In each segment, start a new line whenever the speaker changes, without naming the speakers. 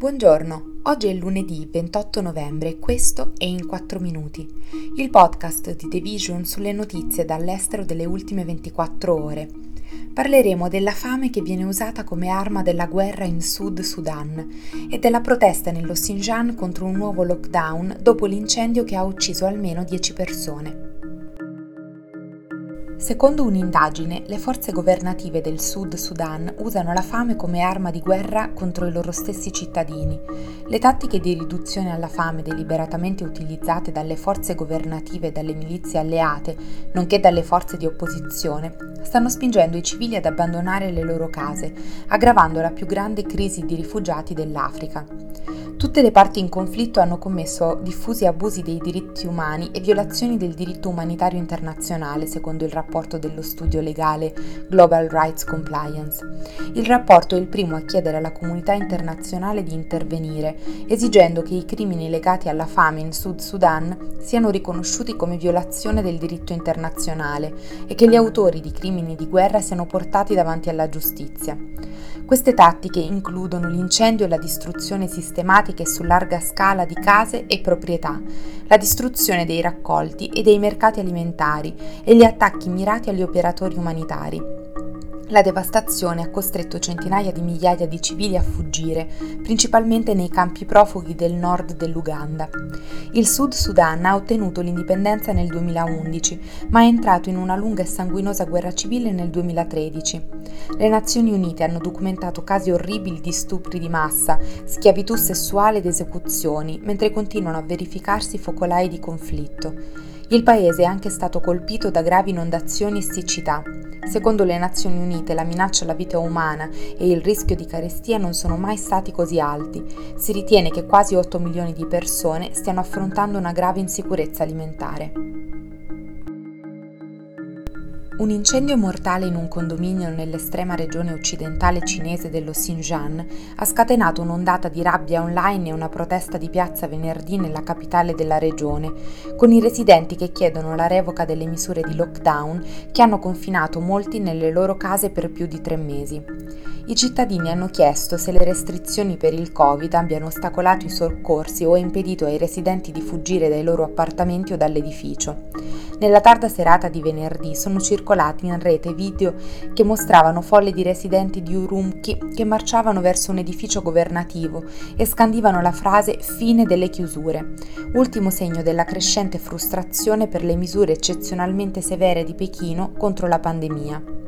Buongiorno, oggi è lunedì 28 novembre e questo è In 4 Minuti, il podcast di The Vision sulle notizie dall'estero delle ultime 24 ore. Parleremo della fame che viene usata come arma della guerra in Sud Sudan e della protesta nello Xinjiang contro un nuovo lockdown dopo l'incendio che ha ucciso almeno 10 persone. Secondo un'indagine, le forze governative del Sud Sudan usano la fame come arma di guerra contro i loro stessi cittadini. Le tattiche di riduzione alla fame deliberatamente utilizzate dalle forze governative e dalle milizie alleate, nonché dalle forze di opposizione, stanno spingendo i civili ad abbandonare le loro case, aggravando la più grande crisi di rifugiati dell'Africa. Tutte le parti in conflitto hanno commesso diffusi abusi dei diritti umani e violazioni del diritto umanitario internazionale, secondo il rapporto dello studio legale Global Rights Compliance. Il rapporto è il primo a chiedere alla comunità internazionale di intervenire, esigendo che i crimini legati alla fame in Sud Sudan siano riconosciuti come violazione del diritto internazionale e che gli autori di crimini di guerra siano portati davanti alla giustizia. Queste tattiche includono l'incendio e la distruzione sistematiche su larga scala di case e proprietà, la distruzione dei raccolti e dei mercati alimentari e gli attacchi mirati agli operatori umanitari. La devastazione ha costretto centinaia di migliaia di civili a fuggire, principalmente nei campi profughi del nord dell'Uganda. Il Sud Sudan ha ottenuto l'indipendenza nel 2011, ma è entrato in una lunga e sanguinosa guerra civile nel 2013. Le Nazioni Unite hanno documentato casi orribili di stupri di massa, schiavitù sessuale ed esecuzioni, mentre continuano a verificarsi focolai di conflitto. Il paese è anche stato colpito da gravi inondazioni e siccità. Secondo le Nazioni Unite la minaccia alla vita umana e il rischio di carestia non sono mai stati così alti. Si ritiene che quasi 8 milioni di persone stiano affrontando una grave insicurezza alimentare. Un incendio mortale in un condominio nell'estrema regione occidentale cinese dello Xinjiang ha scatenato un'ondata di rabbia online e una protesta di piazza venerdì nella capitale della regione, con i residenti che chiedono la revoca delle misure di lockdown che hanno confinato molti nelle loro case per più di tre mesi. I cittadini hanno chiesto se le restrizioni per il Covid abbiano ostacolato i soccorsi o impedito ai residenti di fuggire dai loro appartamenti o dall'edificio. Nella tarda serata di venerdì sono circolati in rete video che mostravano folle di residenti di Urumqi che marciavano verso un edificio governativo e scandivano la frase fine delle chiusure, ultimo segno della crescente frustrazione per le misure eccezionalmente severe di Pechino contro la pandemia.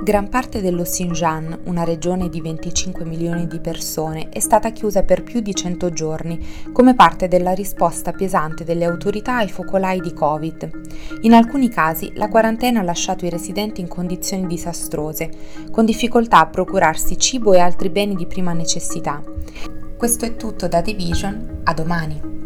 Gran parte dello Xinjiang, una regione di 25 milioni di persone, è stata chiusa per più di 100 giorni come parte della risposta pesante delle autorità ai focolai di Covid. In alcuni casi la quarantena ha lasciato i residenti in condizioni disastrose, con difficoltà a procurarsi cibo e altri beni di prima necessità. Questo è tutto da Division, a domani.